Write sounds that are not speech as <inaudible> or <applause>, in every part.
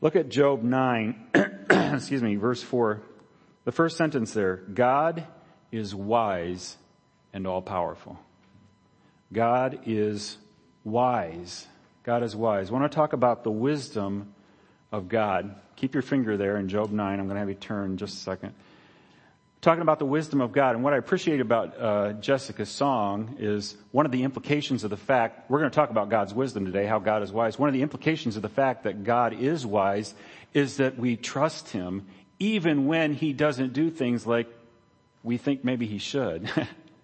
Look at Job 9, <clears throat> excuse me, verse 4. The first sentence there, God is wise and all powerful. God is wise. God is wise. I want to talk about the wisdom of God. Keep your finger there in Job 9. I'm going to have you turn just a second. Talking about the wisdom of God. And what I appreciate about uh, Jessica's song is one of the implications of the fact, we're going to talk about God's wisdom today, how God is wise. One of the implications of the fact that God is wise is that we trust Him even when He doesn't do things like we think maybe He should.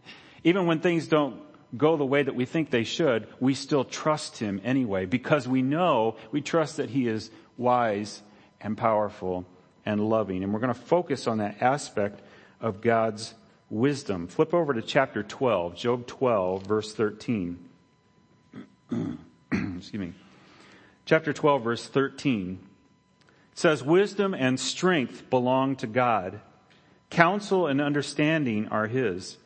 <laughs> even when things don't go the way that we think they should, we still trust Him anyway because we know, we trust that He is wise and powerful and loving. And we're going to focus on that aspect of God's wisdom. Flip over to chapter 12, Job 12, verse 13. <clears throat> Excuse me. Chapter 12, verse 13 it says, Wisdom and strength belong to God. Counsel and understanding are His.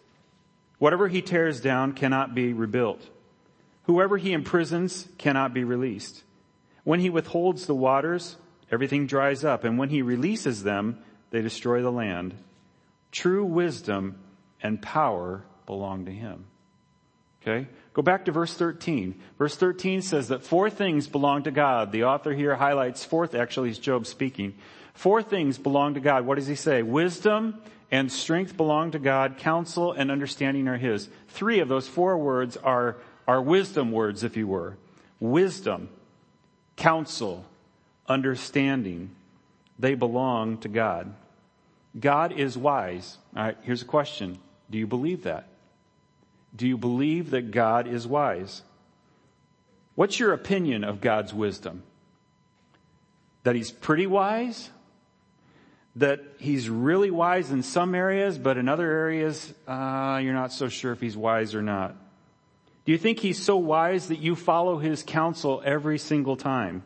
Whatever He tears down cannot be rebuilt. Whoever He imprisons cannot be released. When He withholds the waters, everything dries up, and when he releases them, they destroy the land. True wisdom and power belong to him. Okay? Go back to verse 13. Verse 13 says that four things belong to God. The author here highlights fourth, actually, is Job speaking. Four things belong to God. What does he say? Wisdom and strength belong to God. Counsel and understanding are his. Three of those four words are, are wisdom words, if you were. Wisdom, counsel, understanding, they belong to God. God is wise. All right, here's a question. Do you believe that? Do you believe that God is wise? What's your opinion of God's wisdom? That he's pretty wise? That he's really wise in some areas, but in other areas, uh, you're not so sure if he's wise or not? Do you think he's so wise that you follow his counsel every single time?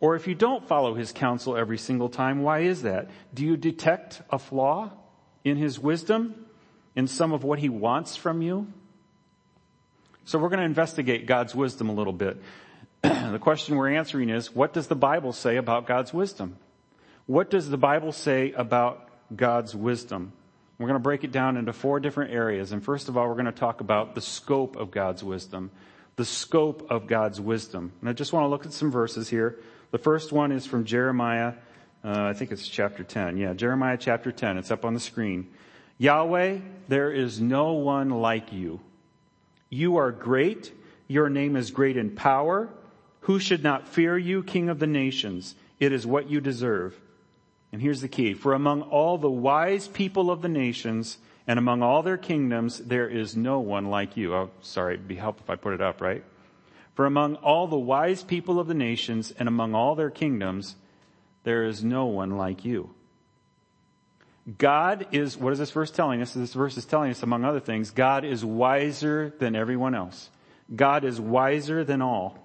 Or if you don't follow his counsel every single time, why is that? Do you detect a flaw in his wisdom, in some of what he wants from you? So we're going to investigate God's wisdom a little bit. <clears throat> the question we're answering is, what does the Bible say about God's wisdom? What does the Bible say about God's wisdom? We're going to break it down into four different areas. And first of all, we're going to talk about the scope of God's wisdom. The scope of God's wisdom. And I just want to look at some verses here. The first one is from Jeremiah, uh, I think it's chapter 10. Yeah, Jeremiah chapter 10. It's up on the screen. Yahweh, there is no one like you. You are great. Your name is great in power. Who should not fear you, King of the nations? It is what you deserve. And here's the key. For among all the wise people of the nations and among all their kingdoms, there is no one like you. Oh, sorry, it'd be helpful if I put it up, right? For among all the wise people of the nations and among all their kingdoms, there is no one like you. God is, what is this verse telling us? This verse is telling us, among other things, God is wiser than everyone else. God is wiser than all.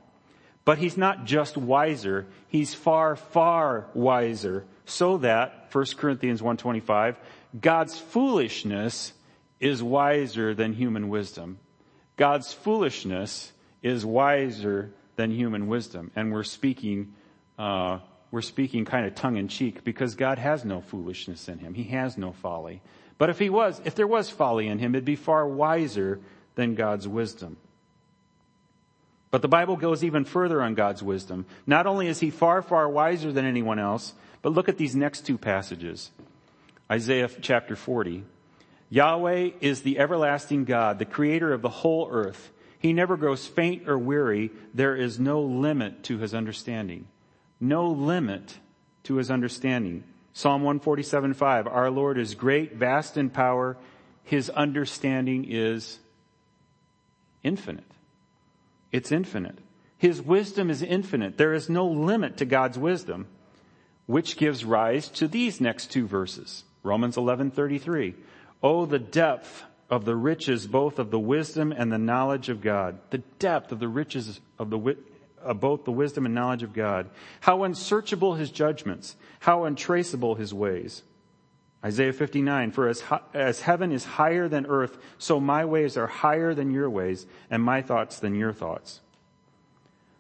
But he's not just wiser, he's far, far wiser. So that, 1 Corinthians 1.25, God's foolishness is wiser than human wisdom. God's foolishness is wiser than human wisdom. And we're speaking, uh, we're speaking kind of tongue in cheek because God has no foolishness in him. He has no folly. But if he was, if there was folly in him, it'd be far wiser than God's wisdom. But the Bible goes even further on God's wisdom. Not only is he far, far wiser than anyone else, but look at these next two passages. Isaiah chapter 40. Yahweh is the everlasting God, the creator of the whole earth. He never grows faint or weary. There is no limit to his understanding. No limit to his understanding. Psalm 147, 5. Our Lord is great, vast in power. His understanding is infinite. It's infinite. His wisdom is infinite. There is no limit to God's wisdom, which gives rise to these next two verses. Romans 11:33. Oh, the depth of the riches both of the wisdom and the knowledge of God. The depth of the riches of the of both the wisdom and knowledge of God. How unsearchable his judgments, how untraceable his ways. Isaiah 59, for as, as heaven is higher than earth, so my ways are higher than your ways, and my thoughts than your thoughts.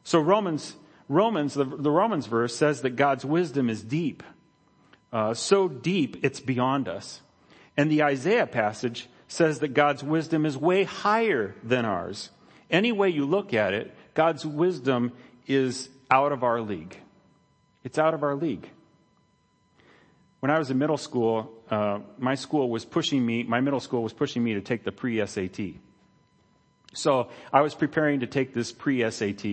So Romans, Romans, the, the Romans verse says that God's wisdom is deep. Uh, so deep it's beyond us. And the Isaiah passage says that God's wisdom is way higher than ours. Any way you look at it, God's wisdom is out of our league. It's out of our league. When I was in middle school, uh, my school was pushing me, my middle school was pushing me to take the pre-SAT. So I was preparing to take this pre-SAT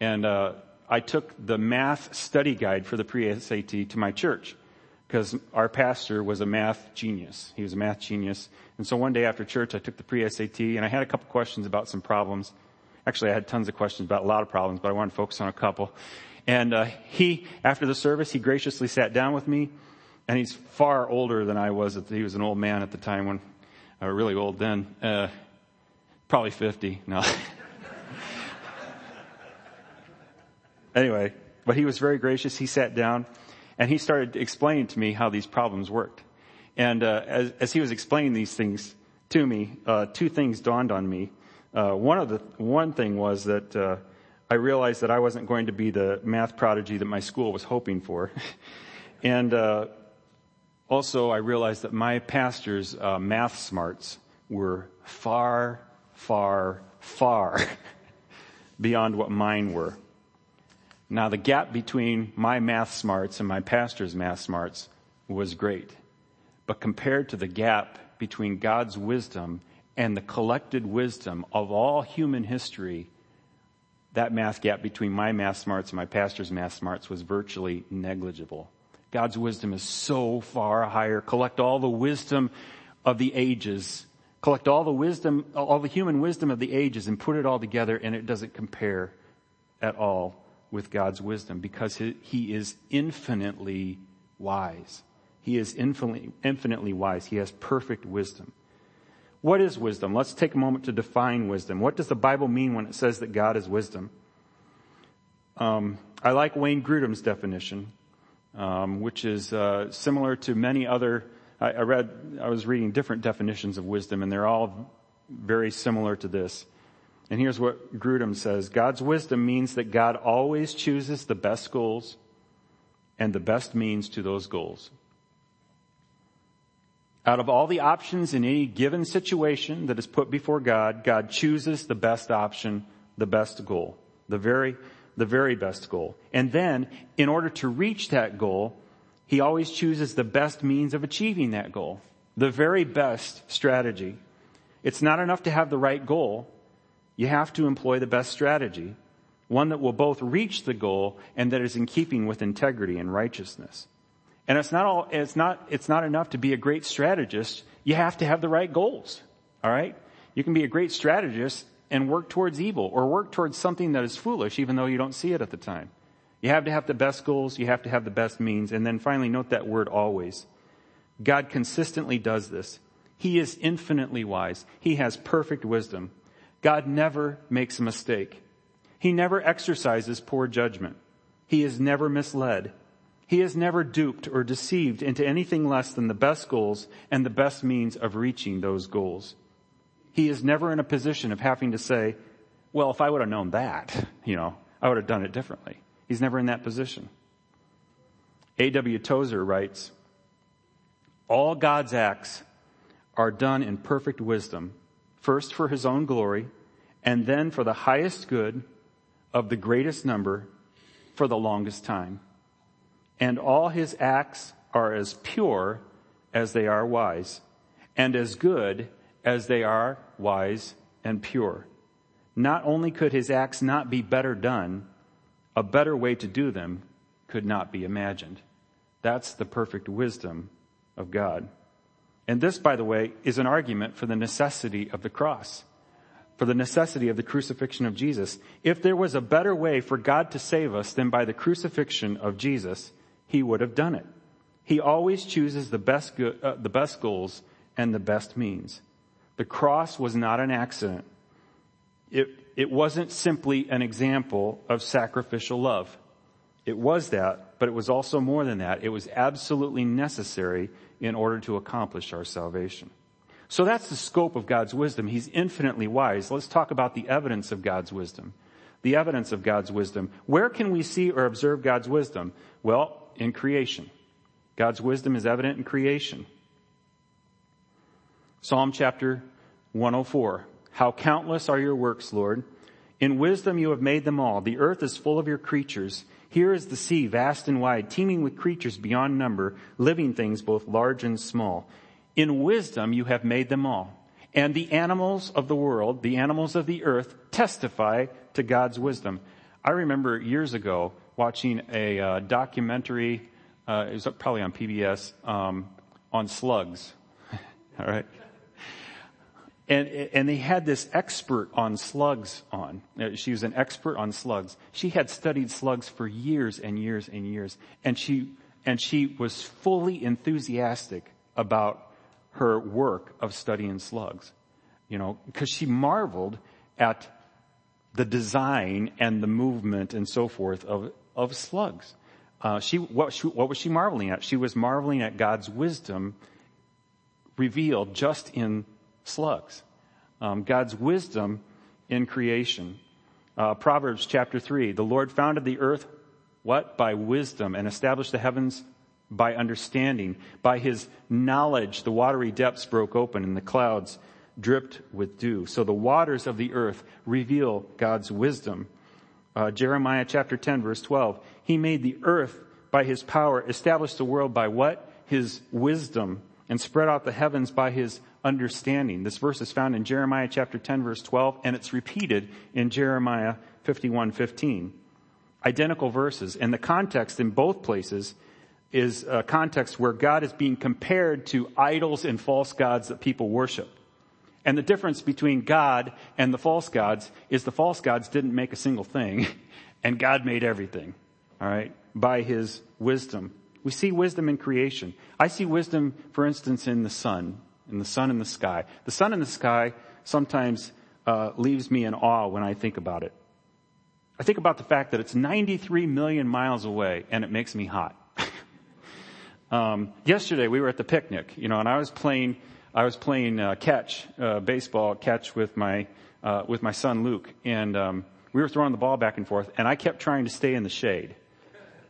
and, uh, I took the math study guide for the pre-SAT to my church because our pastor was a math genius. He was a math genius. And so one day after church, I took the pre-SAT and I had a couple questions about some problems. Actually, I had tons of questions about a lot of problems, but I wanted to focus on a couple. And uh, he, after the service, he graciously sat down with me, and he's far older than I was. He was an old man at the time when, uh, really old then, uh, probably 50. No. <laughs> anyway, but he was very gracious. He sat down and he started explaining to me how these problems worked. And uh, as, as, he was explaining these things to me, uh, two things dawned on me. Uh, one of the one thing was that uh, I realized that I wasn't going to be the math prodigy that my school was hoping for, <laughs> and uh, also I realized that my pastor's uh, math smarts were far, far, far <laughs> beyond what mine were. Now the gap between my math smarts and my pastor's math smarts was great. But compared to the gap between God's wisdom and the collected wisdom of all human history, that math gap between my math smarts and my pastor's math smarts was virtually negligible. God's wisdom is so far higher. Collect all the wisdom of the ages. Collect all the wisdom, all the human wisdom of the ages and put it all together and it doesn't compare at all with God's wisdom because he is infinitely wise. He is infinitely, infinitely wise. He has perfect wisdom. What is wisdom? Let's take a moment to define wisdom. What does the Bible mean when it says that God is wisdom? Um, I like Wayne Grudem's definition, um, which is uh, similar to many other. I, I read, I was reading different definitions of wisdom, and they're all very similar to this. And here's what Grudem says. God's wisdom means that God always chooses the best goals and the best means to those goals. Out of all the options in any given situation that is put before God, God chooses the best option, the best goal, the very, the very best goal. And then, in order to reach that goal, He always chooses the best means of achieving that goal, the very best strategy. It's not enough to have the right goal you have to employ the best strategy, one that will both reach the goal and that is in keeping with integrity and righteousness. And it's not all, it's not, it's not enough to be a great strategist. You have to have the right goals. All right? You can be a great strategist and work towards evil or work towards something that is foolish even though you don't see it at the time. You have to have the best goals. You have to have the best means. And then finally note that word always. God consistently does this. He is infinitely wise. He has perfect wisdom. God never makes a mistake. He never exercises poor judgment. He is never misled. He is never duped or deceived into anything less than the best goals and the best means of reaching those goals. He is never in a position of having to say, well, if I would have known that, <laughs> you know, I would have done it differently. He's never in that position. A.W. Tozer writes, all God's acts are done in perfect wisdom first for his own glory, and then for the highest good of the greatest number for the longest time. And all his acts are as pure as they are wise, and as good as they are wise and pure. Not only could his acts not be better done, a better way to do them could not be imagined. That's the perfect wisdom of God. And this, by the way, is an argument for the necessity of the cross, for the necessity of the crucifixion of Jesus. If there was a better way for God to save us than by the crucifixion of Jesus, He would have done it. He always chooses the best, go- uh, the best goals and the best means. The cross was not an accident. It, it wasn't simply an example of sacrificial love. It was that, but it was also more than that. It was absolutely necessary in order to accomplish our salvation. So that's the scope of God's wisdom. He's infinitely wise. Let's talk about the evidence of God's wisdom. The evidence of God's wisdom. Where can we see or observe God's wisdom? Well, in creation. God's wisdom is evident in creation. Psalm chapter 104. How countless are your works, Lord. In wisdom you have made them all. The earth is full of your creatures. Here is the sea, vast and wide, teeming with creatures beyond number, living things both large and small. In wisdom you have made them all. And the animals of the world, the animals of the earth, testify to God's wisdom. I remember years ago watching a uh, documentary, uh, it was probably on PBS, um, on slugs. <laughs> All right. And, and they had this expert on slugs on. Uh, she was an expert on slugs. She had studied slugs for years and years and years. And she, and she was fully enthusiastic about her work of studying slugs. You know, because she marveled at the design and the movement and so forth of, of slugs. Uh, she, what, she, what was she marveling at? She was marveling at God's wisdom revealed just in slugs. Um, God's wisdom in creation. Uh, Proverbs chapter 3. The Lord founded the earth, what? By wisdom and established the heavens by understanding. By his knowledge, the watery depths broke open and the clouds dripped with dew. So the waters of the earth reveal God's wisdom. Uh, Jeremiah chapter 10 verse 12. He made the earth by his power, established the world by what? His wisdom and spread out the heavens by his understanding. This verse is found in Jeremiah chapter 10 verse 12 and it's repeated in Jeremiah 51 15. Identical verses and the context in both places is a context where God is being compared to idols and false gods that people worship. And the difference between God and the false gods is the false gods didn't make a single thing <laughs> and God made everything. All right. By his wisdom. We see wisdom in creation. I see wisdom, for instance, in the sun, in the sun in the sky. The sun in the sky sometimes uh, leaves me in awe when I think about it. I think about the fact that it's 93 million miles away and it makes me hot. <laughs> um, yesterday we were at the picnic, you know, and I was playing I was playing uh, catch, uh, baseball catch with my uh, with my son Luke, and um, we were throwing the ball back and forth, and I kept trying to stay in the shade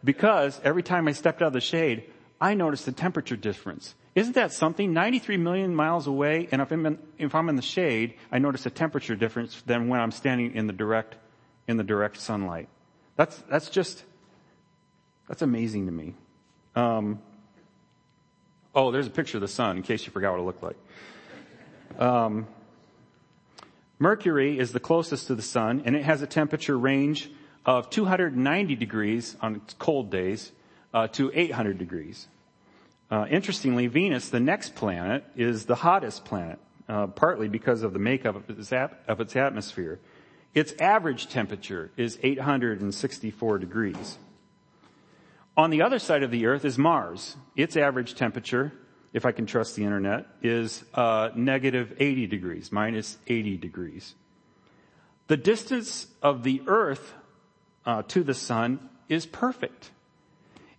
because every time I stepped out of the shade, I noticed the temperature difference. Isn't that something? 93 million miles away, and if I'm in, if I'm in the shade, I notice a temperature difference than when I'm standing in the direct in the direct sunlight. That's that's just that's amazing to me. Um, Oh, there's a picture of the sun in case you forgot what it looked like. Um, Mercury is the closest to the sun and it has a temperature range of 290 degrees on its cold days uh, to 800 degrees. Uh, interestingly, Venus, the next planet, is the hottest planet, uh, partly because of the makeup of its, ap- of its atmosphere. Its average temperature is 864 degrees. On the other side of the earth is Mars. Its average temperature, if I can trust the internet, is uh, negative 80 degrees, minus 80 degrees. The distance of the earth uh, to the sun is perfect.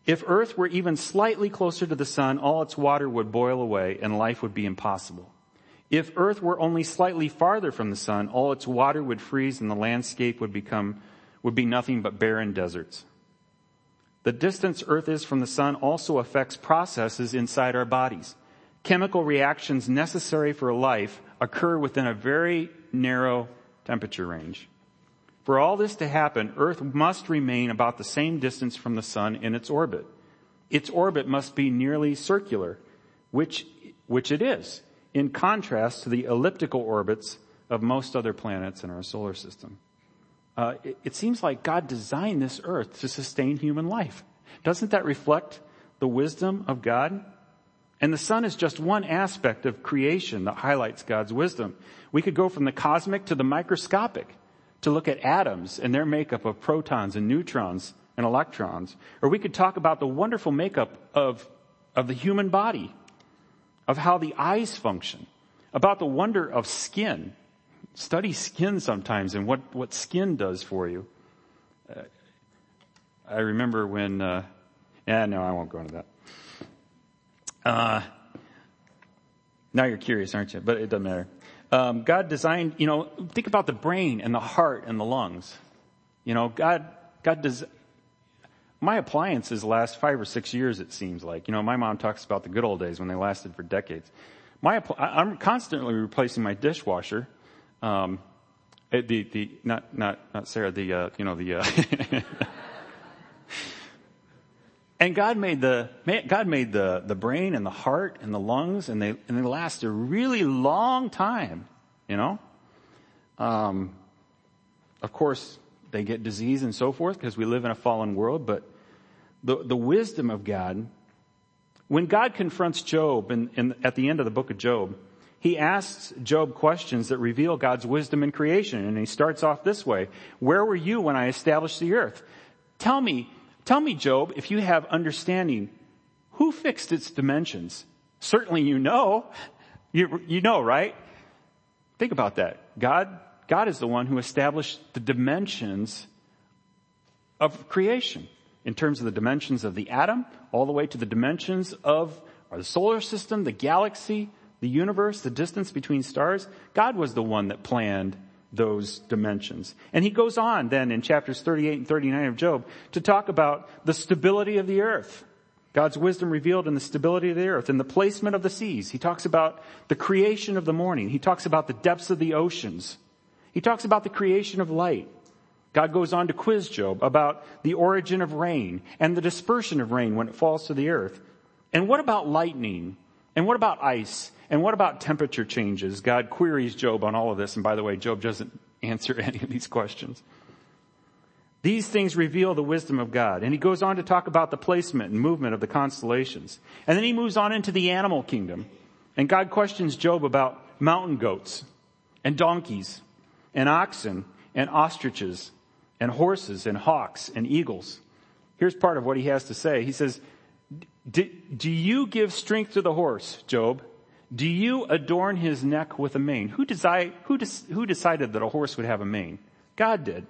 If earth were even slightly closer to the sun, all its water would boil away and life would be impossible. If earth were only slightly farther from the sun, all its water would freeze and the landscape would become, would be nothing but barren deserts. The distance Earth is from the sun also affects processes inside our bodies. Chemical reactions necessary for life occur within a very narrow temperature range. For all this to happen, Earth must remain about the same distance from the sun in its orbit. Its orbit must be nearly circular, which, which it is, in contrast to the elliptical orbits of most other planets in our solar system uh, it, it seems like God designed this earth to sustain human life. Doesn't that reflect the wisdom of God? And the sun is just one aspect of creation that highlights God's wisdom. We could go from the cosmic to the microscopic to look at atoms and their makeup of protons and neutrons and electrons. Or we could talk about the wonderful makeup of, of the human body, of how the eyes function, about the wonder of skin Study skin sometimes and what, what skin does for you. Uh, I remember when, uh, yeah, no, I won't go into that. Uh, now you're curious, aren't you? But it doesn't matter. Um, God designed, you know, think about the brain and the heart and the lungs. You know, God, God does, my appliances last five or six years, it seems like. You know, my mom talks about the good old days when they lasted for decades. My, I'm constantly replacing my dishwasher. Um, the, the, not, not, not Sarah, the, uh, you know, the, uh, <laughs> and God made the, God made the, the brain and the heart and the lungs and they, and they last a really long time, you know? Um, of course, they get disease and so forth because we live in a fallen world, but the, the wisdom of God, when God confronts Job in, in, at the end of the book of Job, he asks Job questions that reveal God's wisdom in creation. And he starts off this way. Where were you when I established the earth? Tell me, tell me, Job, if you have understanding, who fixed its dimensions? Certainly you know. You, you know, right? Think about that. God God is the one who established the dimensions of creation in terms of the dimensions of the atom all the way to the dimensions of the solar system, the galaxy, the universe, the distance between stars. God was the one that planned those dimensions. And he goes on then in chapters 38 and 39 of Job to talk about the stability of the earth. God's wisdom revealed in the stability of the earth and the placement of the seas. He talks about the creation of the morning. He talks about the depths of the oceans. He talks about the creation of light. God goes on to quiz Job about the origin of rain and the dispersion of rain when it falls to the earth. And what about lightning? And what about ice? And what about temperature changes? God queries Job on all of this. And by the way, Job doesn't <laughs> answer <laughs> any of these questions. These things reveal the wisdom of God. And he goes on to talk about the placement and movement of the constellations. And then he moves on into the animal kingdom. And God questions Job about mountain goats and donkeys and oxen and ostriches and horses and hawks and eagles. Here's part of what he has to say. He says, do you give strength to the horse, Job? Do you adorn his neck with a mane? Who, decide, who, who decided that a horse would have a mane? God did.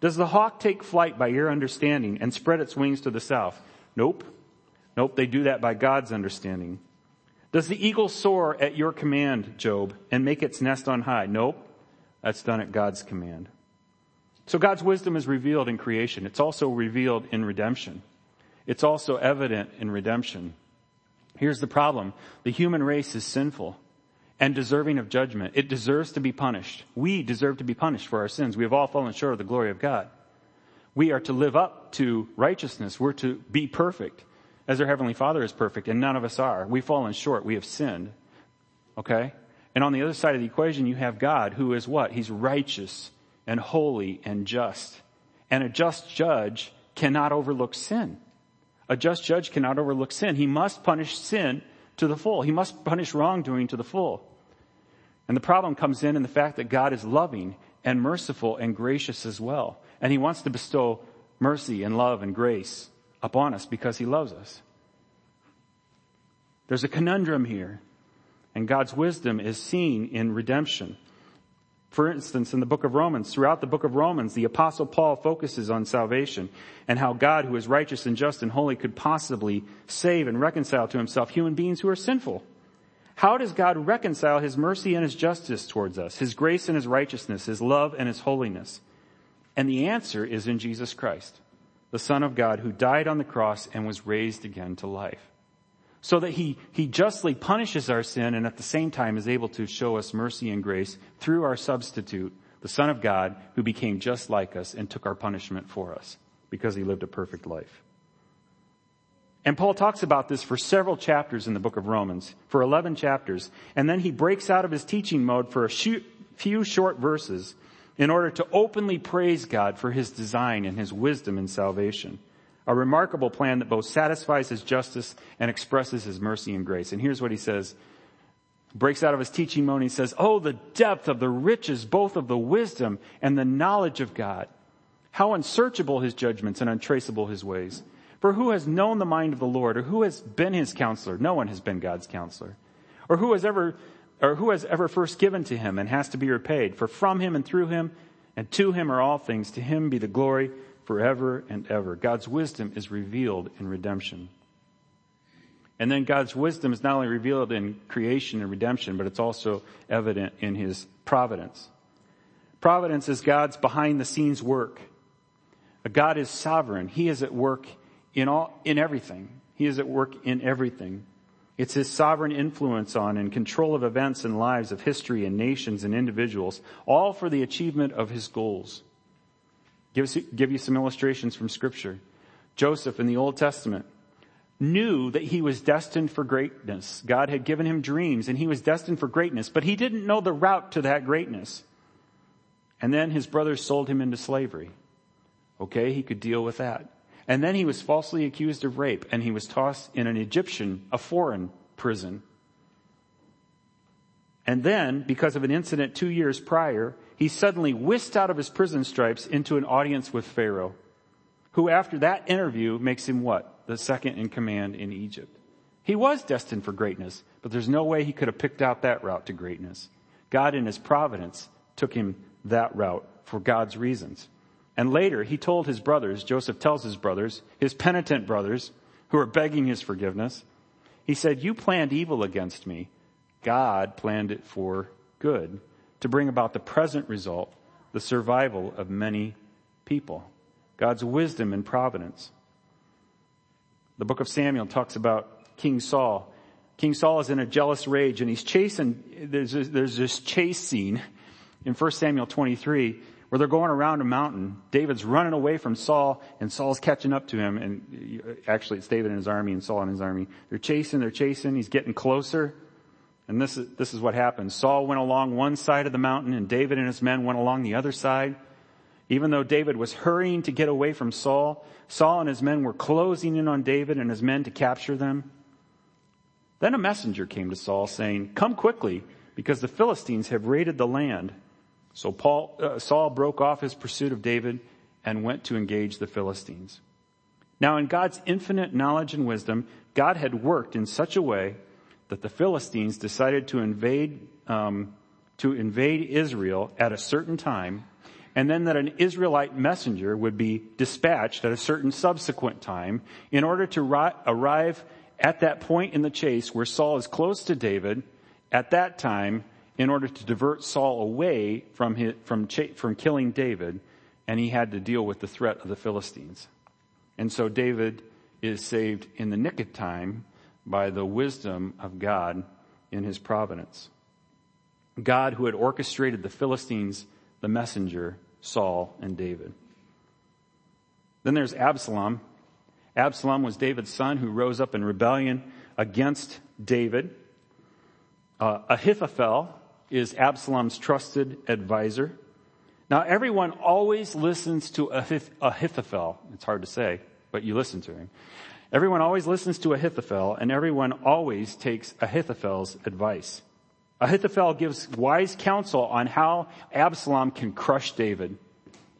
Does the hawk take flight by your understanding and spread its wings to the south? Nope. Nope, they do that by God's understanding. Does the eagle soar at your command, Job, and make its nest on high? Nope. That's done at God's command. So God's wisdom is revealed in creation. It's also revealed in redemption. It's also evident in redemption. Here's the problem. The human race is sinful and deserving of judgment. It deserves to be punished. We deserve to be punished for our sins. We have all fallen short of the glory of God. We are to live up to righteousness. We're to be perfect as our Heavenly Father is perfect and none of us are. We've fallen short. We have sinned. Okay? And on the other side of the equation, you have God who is what? He's righteous and holy and just. And a just judge cannot overlook sin. A just judge cannot overlook sin. He must punish sin to the full. He must punish wrongdoing to the full. And the problem comes in in the fact that God is loving and merciful and gracious as well. And he wants to bestow mercy and love and grace upon us because he loves us. There's a conundrum here. And God's wisdom is seen in redemption. For instance, in the book of Romans, throughout the book of Romans, the apostle Paul focuses on salvation and how God, who is righteous and just and holy, could possibly save and reconcile to himself human beings who are sinful. How does God reconcile his mercy and his justice towards us, his grace and his righteousness, his love and his holiness? And the answer is in Jesus Christ, the Son of God who died on the cross and was raised again to life so that he, he justly punishes our sin and at the same time is able to show us mercy and grace through our substitute, the Son of God, who became just like us and took our punishment for us because he lived a perfect life. And Paul talks about this for several chapters in the book of Romans, for 11 chapters, and then he breaks out of his teaching mode for a few short verses in order to openly praise God for his design and his wisdom in salvation a remarkable plan that both satisfies his justice and expresses his mercy and grace. And here's what he says. Breaks out of his teaching mode and he says, Oh, the depth of the riches, both of the wisdom and the knowledge of God. How unsearchable his judgments and untraceable his ways. For who has known the mind of the Lord or who has been his counselor? No one has been God's counselor. Or who has ever, or who has ever first given to him and has to be repaid? For from him and through him and to him are all things. To him be the glory forever and ever. God's wisdom is revealed in redemption. And then God's wisdom is not only revealed in creation and redemption, but it's also evident in his providence. Providence is God's behind the scenes work. God is sovereign. He is at work in all, in everything. He is at work in everything. It's his sovereign influence on and control of events and lives of history and nations and individuals, all for the achievement of his goals. Give, give you some illustrations from scripture. Joseph in the Old Testament knew that he was destined for greatness. God had given him dreams and he was destined for greatness, but he didn't know the route to that greatness. And then his brothers sold him into slavery. Okay, he could deal with that. And then he was falsely accused of rape and he was tossed in an Egyptian, a foreign prison. And then, because of an incident two years prior, he suddenly whisked out of his prison stripes into an audience with Pharaoh who after that interview makes him what? The second in command in Egypt. He was destined for greatness, but there's no way he could have picked out that route to greatness. God in his providence took him that route for God's reasons. And later he told his brothers, Joseph tells his brothers, his penitent brothers, who are begging his forgiveness, he said, you planned evil against me. God planned it for good to bring about the present result, the survival of many people. God's wisdom and providence. The book of Samuel talks about King Saul. King Saul is in a jealous rage and he's chasing, there's, this chase scene in 1 Samuel 23 where they're going around a mountain. David's running away from Saul and Saul's catching up to him and uh, actually it's David and his army and Saul and his army. They're chasing, they're chasing, he's getting closer. And this is, this is what happened. Saul went along one side of the mountain and David and his men went along the other side. Even though David was hurrying to get away from Saul, Saul and his men were closing in on David and his men to capture them. Then a messenger came to Saul saying, come quickly because the Philistines have raided the land. So Paul, uh, Saul broke off his pursuit of David and went to engage the Philistines. Now in God's infinite knowledge and wisdom, God had worked in such a way that the Philistines decided to invade, um, to invade Israel at a certain time and then that an Israelite messenger would be dispatched at a certain subsequent time in order to ri- arrive at that point in the chase where Saul is close to David at that time in order to divert Saul away from, his, from, cha- from killing David and he had to deal with the threat of the Philistines. And so David is saved in the nick of time by the wisdom of God in his providence. God who had orchestrated the Philistines, the messenger, Saul and David. Then there's Absalom. Absalom was David's son who rose up in rebellion against David. Uh, Ahithophel is Absalom's trusted advisor. Now everyone always listens to Ahith- Ahithophel. It's hard to say, but you listen to him. Everyone always listens to Ahithophel and everyone always takes Ahithophel's advice. Ahithophel gives wise counsel on how Absalom can crush David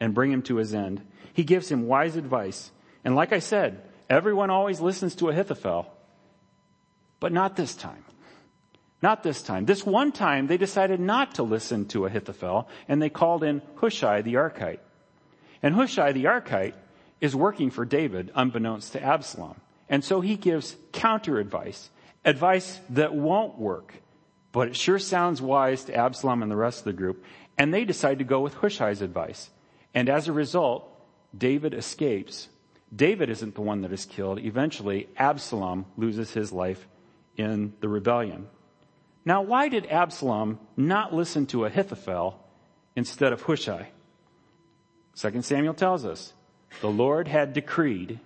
and bring him to his end. He gives him wise advice. And like I said, everyone always listens to Ahithophel. But not this time. Not this time. This one time they decided not to listen to Ahithophel and they called in Hushai the Archite. And Hushai the Archite is working for David unbeknownst to Absalom. And so he gives counter advice, advice that won't work but it sure sounds wise to Absalom and the rest of the group. And they decide to go with Hushai's advice. And as a result, David escapes. David isn't the one that is killed. Eventually, Absalom loses his life in the rebellion. Now, why did Absalom not listen to Ahithophel instead of Hushai? 2 Samuel tells us the Lord had decreed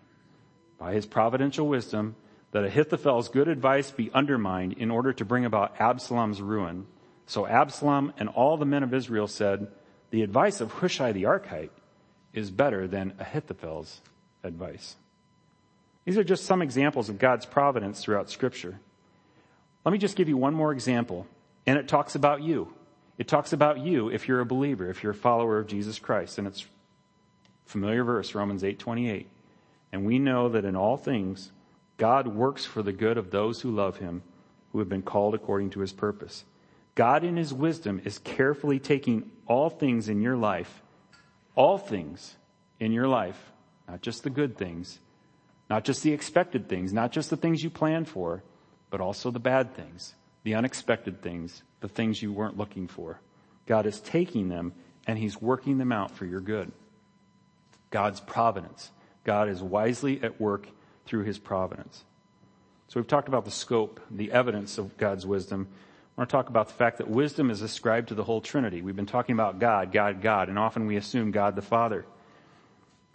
by his providential wisdom that Ahithophel's good advice be undermined in order to bring about Absalom's ruin. So Absalom and all the men of Israel said, the advice of Hushai the Archite is better than Ahithophel's advice. These are just some examples of God's providence throughout scripture. Let me just give you one more example, and it talks about you. It talks about you if you're a believer, if you're a follower of Jesus Christ, and it's familiar verse, Romans 8:28. And we know that in all things God works for the good of those who love him, who have been called according to his purpose. God in his wisdom is carefully taking all things in your life, all things in your life, not just the good things, not just the expected things, not just the things you planned for, but also the bad things, the unexpected things, the things you weren't looking for. God is taking them and he's working them out for your good. God's providence. God is wisely at work through his providence. So we've talked about the scope, the evidence of God's wisdom. I want to talk about the fact that wisdom is ascribed to the whole Trinity. We've been talking about God, God, God, and often we assume God the Father.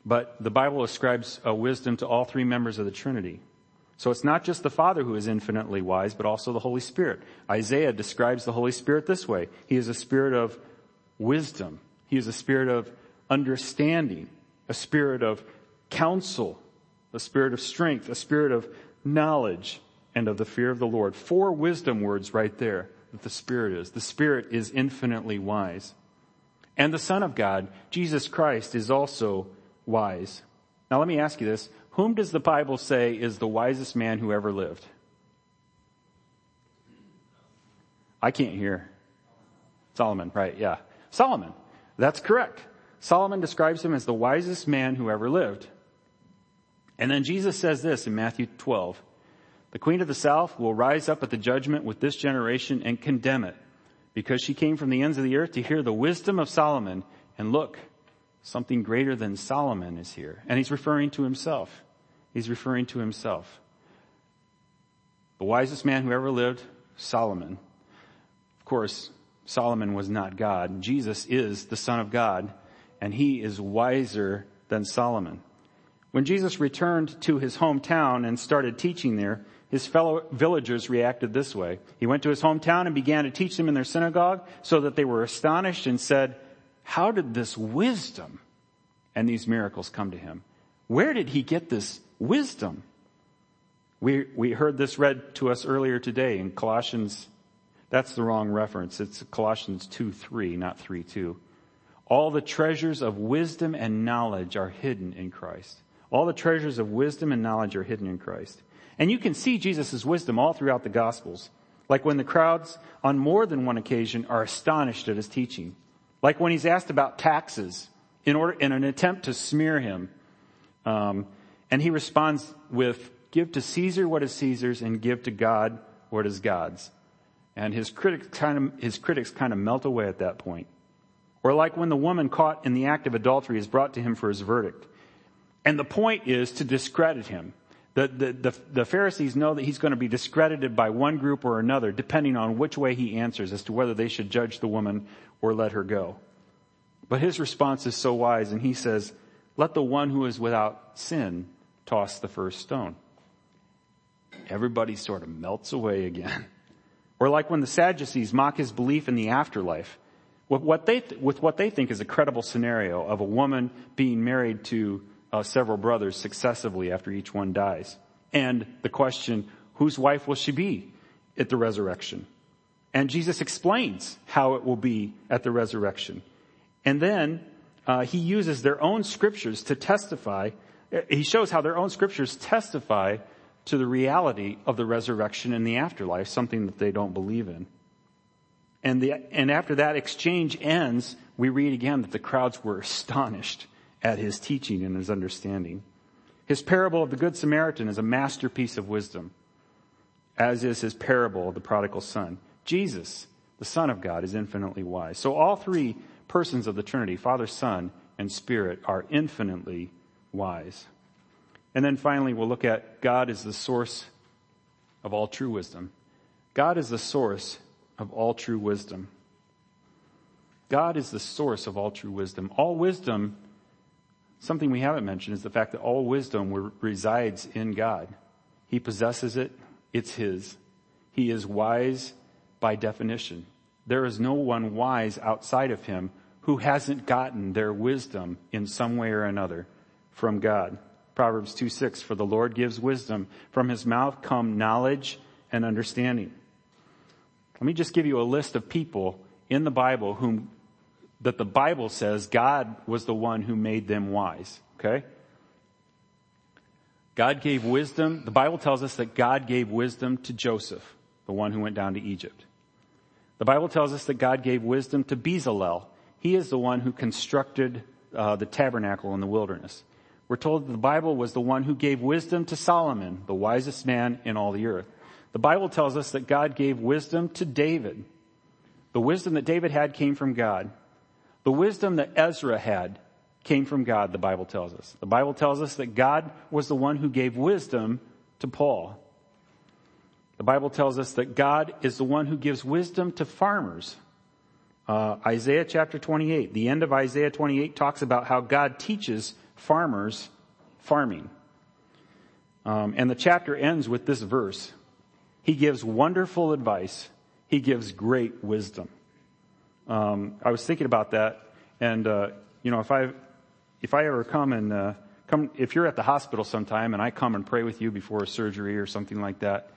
But the Bible ascribes a wisdom to all three members of the Trinity. So it's not just the Father who is infinitely wise, but also the Holy Spirit. Isaiah describes the Holy Spirit this way. He is a spirit of wisdom. He is a spirit of understanding, a spirit of counsel, a spirit of strength, a spirit of knowledge, and of the fear of the Lord. Four wisdom words right there that the Spirit is. The Spirit is infinitely wise. And the Son of God, Jesus Christ, is also wise. Now let me ask you this. Whom does the Bible say is the wisest man who ever lived? I can't hear. Solomon, right, yeah. Solomon. That's correct. Solomon describes him as the wisest man who ever lived. And then Jesus says this in Matthew 12. The queen of the south will rise up at the judgment with this generation and condemn it because she came from the ends of the earth to hear the wisdom of Solomon. And look, something greater than Solomon is here. And he's referring to himself. He's referring to himself. The wisest man who ever lived, Solomon. Of course, Solomon was not God. Jesus is the son of God and he is wiser than Solomon. When Jesus returned to his hometown and started teaching there, his fellow villagers reacted this way. He went to his hometown and began to teach them in their synagogue so that they were astonished and said, how did this wisdom and these miracles come to him? Where did he get this wisdom? We, we heard this read to us earlier today in Colossians. That's the wrong reference. It's Colossians 2 3, not 3 2. All the treasures of wisdom and knowledge are hidden in Christ. All the treasures of wisdom and knowledge are hidden in Christ. And you can see Jesus' wisdom all throughout the Gospels. Like when the crowds on more than one occasion are astonished at his teaching. Like when he's asked about taxes in order, in an attempt to smear him. Um, and he responds with, give to Caesar what is Caesar's and give to God what is God's. And his critics kind of, his critics kind of melt away at that point. Or like when the woman caught in the act of adultery is brought to him for his verdict. And the point is to discredit him. The, the, the, the, Pharisees know that he's going to be discredited by one group or another, depending on which way he answers as to whether they should judge the woman or let her go. But his response is so wise, and he says, let the one who is without sin toss the first stone. Everybody sort of melts away again. <laughs> Or like when the Sadducees mock his belief in the afterlife with what they, with what they think is a credible scenario of a woman being married to uh, several brothers successively after each one dies. And the question, whose wife will she be at the resurrection? And Jesus explains how it will be at the resurrection. And then uh, he uses their own scriptures to testify. He shows how their own scriptures testify to the reality of the resurrection and the afterlife, something that they don't believe in. And, the, and after that exchange ends, we read again that the crowds were astonished at his teaching and his understanding. His parable of the Good Samaritan is a masterpiece of wisdom, as is his parable of the prodigal son. Jesus, the Son of God, is infinitely wise. So all three persons of the Trinity, Father, Son, and Spirit, are infinitely wise. And then finally, we'll look at God is the source of all true wisdom. God is the source of all true wisdom. God is the source of all true wisdom. All wisdom Something we haven't mentioned is the fact that all wisdom resides in God. He possesses it. It's His. He is wise by definition. There is no one wise outside of Him who hasn't gotten their wisdom in some way or another from God. Proverbs 2 6, for the Lord gives wisdom. From His mouth come knowledge and understanding. Let me just give you a list of people in the Bible whom that the Bible says God was the one who made them wise. Okay? God gave wisdom. The Bible tells us that God gave wisdom to Joseph, the one who went down to Egypt. The Bible tells us that God gave wisdom to Bezalel. He is the one who constructed uh, the tabernacle in the wilderness. We're told that the Bible was the one who gave wisdom to Solomon, the wisest man in all the earth. The Bible tells us that God gave wisdom to David. The wisdom that David had came from God. The wisdom that Ezra had came from God, the Bible tells us. The Bible tells us that God was the one who gave wisdom to Paul. The Bible tells us that God is the one who gives wisdom to farmers. Uh, Isaiah chapter 28, the end of Isaiah 28 talks about how God teaches farmers farming. Um, and the chapter ends with this verse. He gives wonderful advice. He gives great wisdom. Um, I was thinking about that, and uh, you know, if I if I ever come and uh, come, if you're at the hospital sometime and I come and pray with you before a surgery or something like that,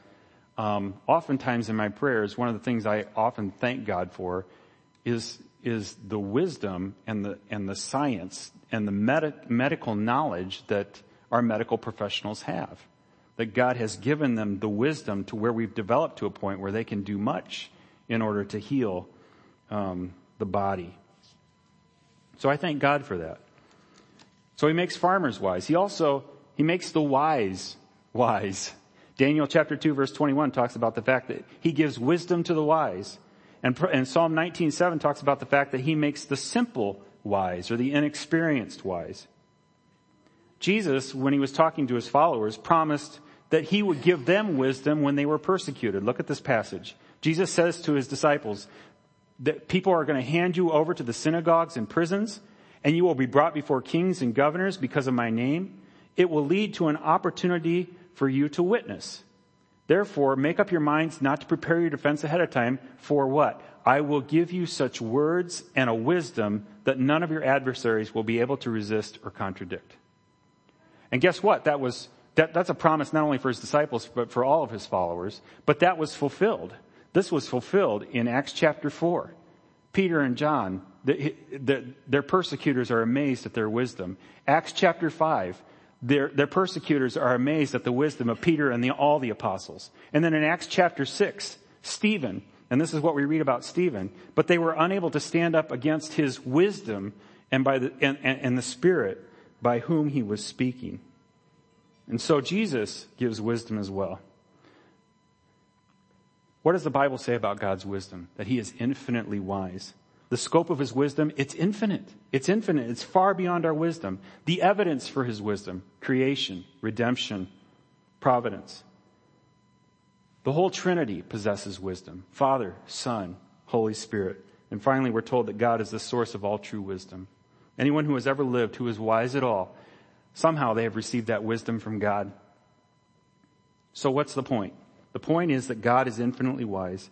um, oftentimes in my prayers, one of the things I often thank God for is is the wisdom and the and the science and the med- medical knowledge that our medical professionals have. That God has given them the wisdom to where we've developed to a point where they can do much in order to heal um, the body. So I thank God for that. So he makes farmers wise. He also he makes the wise wise. Daniel chapter 2 verse 21 talks about the fact that he gives wisdom to the wise. And, and Psalm 19:7 talks about the fact that he makes the simple wise or the inexperienced wise. Jesus, when he was talking to his followers, promised that he would give them wisdom when they were persecuted. Look at this passage. Jesus says to his disciples that people are going to hand you over to the synagogues and prisons, and you will be brought before kings and governors because of my name. It will lead to an opportunity for you to witness. Therefore, make up your minds not to prepare your defense ahead of time for what? I will give you such words and a wisdom that none of your adversaries will be able to resist or contradict. And guess what? That was, that, that's a promise not only for his disciples, but for all of his followers. But that was fulfilled. This was fulfilled in Acts chapter 4. Peter and John, the, the, their persecutors are amazed at their wisdom. Acts chapter 5, their, their persecutors are amazed at the wisdom of Peter and the, all the apostles. And then in Acts chapter 6, Stephen, and this is what we read about Stephen, but they were unable to stand up against his wisdom and by the, and, and, and the spirit by whom he was speaking. And so Jesus gives wisdom as well. What does the Bible say about God's wisdom? That he is infinitely wise. The scope of his wisdom, it's infinite. It's infinite. It's far beyond our wisdom. The evidence for his wisdom, creation, redemption, providence. The whole Trinity possesses wisdom. Father, Son, Holy Spirit. And finally, we're told that God is the source of all true wisdom. Anyone who has ever lived who is wise at all, somehow they have received that wisdom from God. So what's the point? The point is that God is infinitely wise.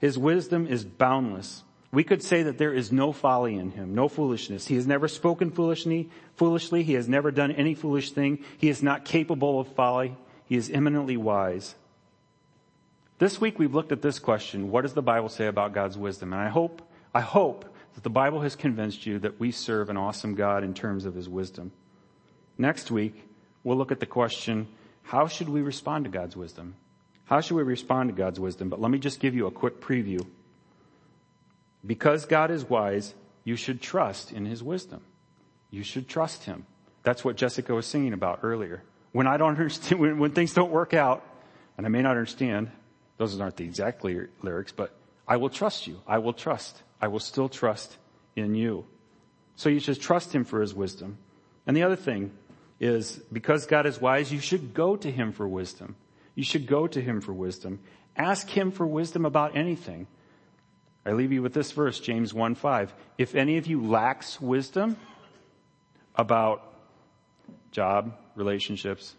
His wisdom is boundless. We could say that there is no folly in him, no foolishness. He has never spoken foolishly, foolishly. He has never done any foolish thing. He is not capable of folly. He is eminently wise. This week we've looked at this question, what does the Bible say about God's wisdom? And I hope, I hope the Bible has convinced you that we serve an awesome God in terms of his wisdom. Next week, we'll look at the question, how should we respond to God's wisdom? How should we respond to God's wisdom? But let me just give you a quick preview. Because God is wise, you should trust in his wisdom. You should trust him. That's what Jessica was singing about earlier. When I don't understand, <laughs> when, when things don't work out, and I may not understand, those aren't the exact lyrics, but I will trust you. I will trust. I will still trust in you. So you should trust him for his wisdom. And the other thing is, because God is wise, you should go to him for wisdom. You should go to him for wisdom. Ask him for wisdom about anything. I leave you with this verse, James 1 5. If any of you lacks wisdom about job, relationships,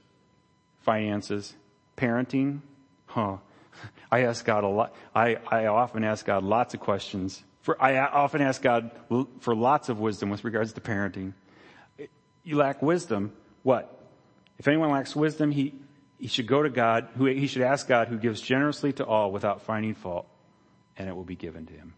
finances, parenting, huh, I ask God a lot, I, I often ask God lots of questions. For, I often ask God for lots of wisdom with regards to parenting. You lack wisdom, what? If anyone lacks wisdom, he, he should go to God, who, he should ask God who gives generously to all without finding fault, and it will be given to him.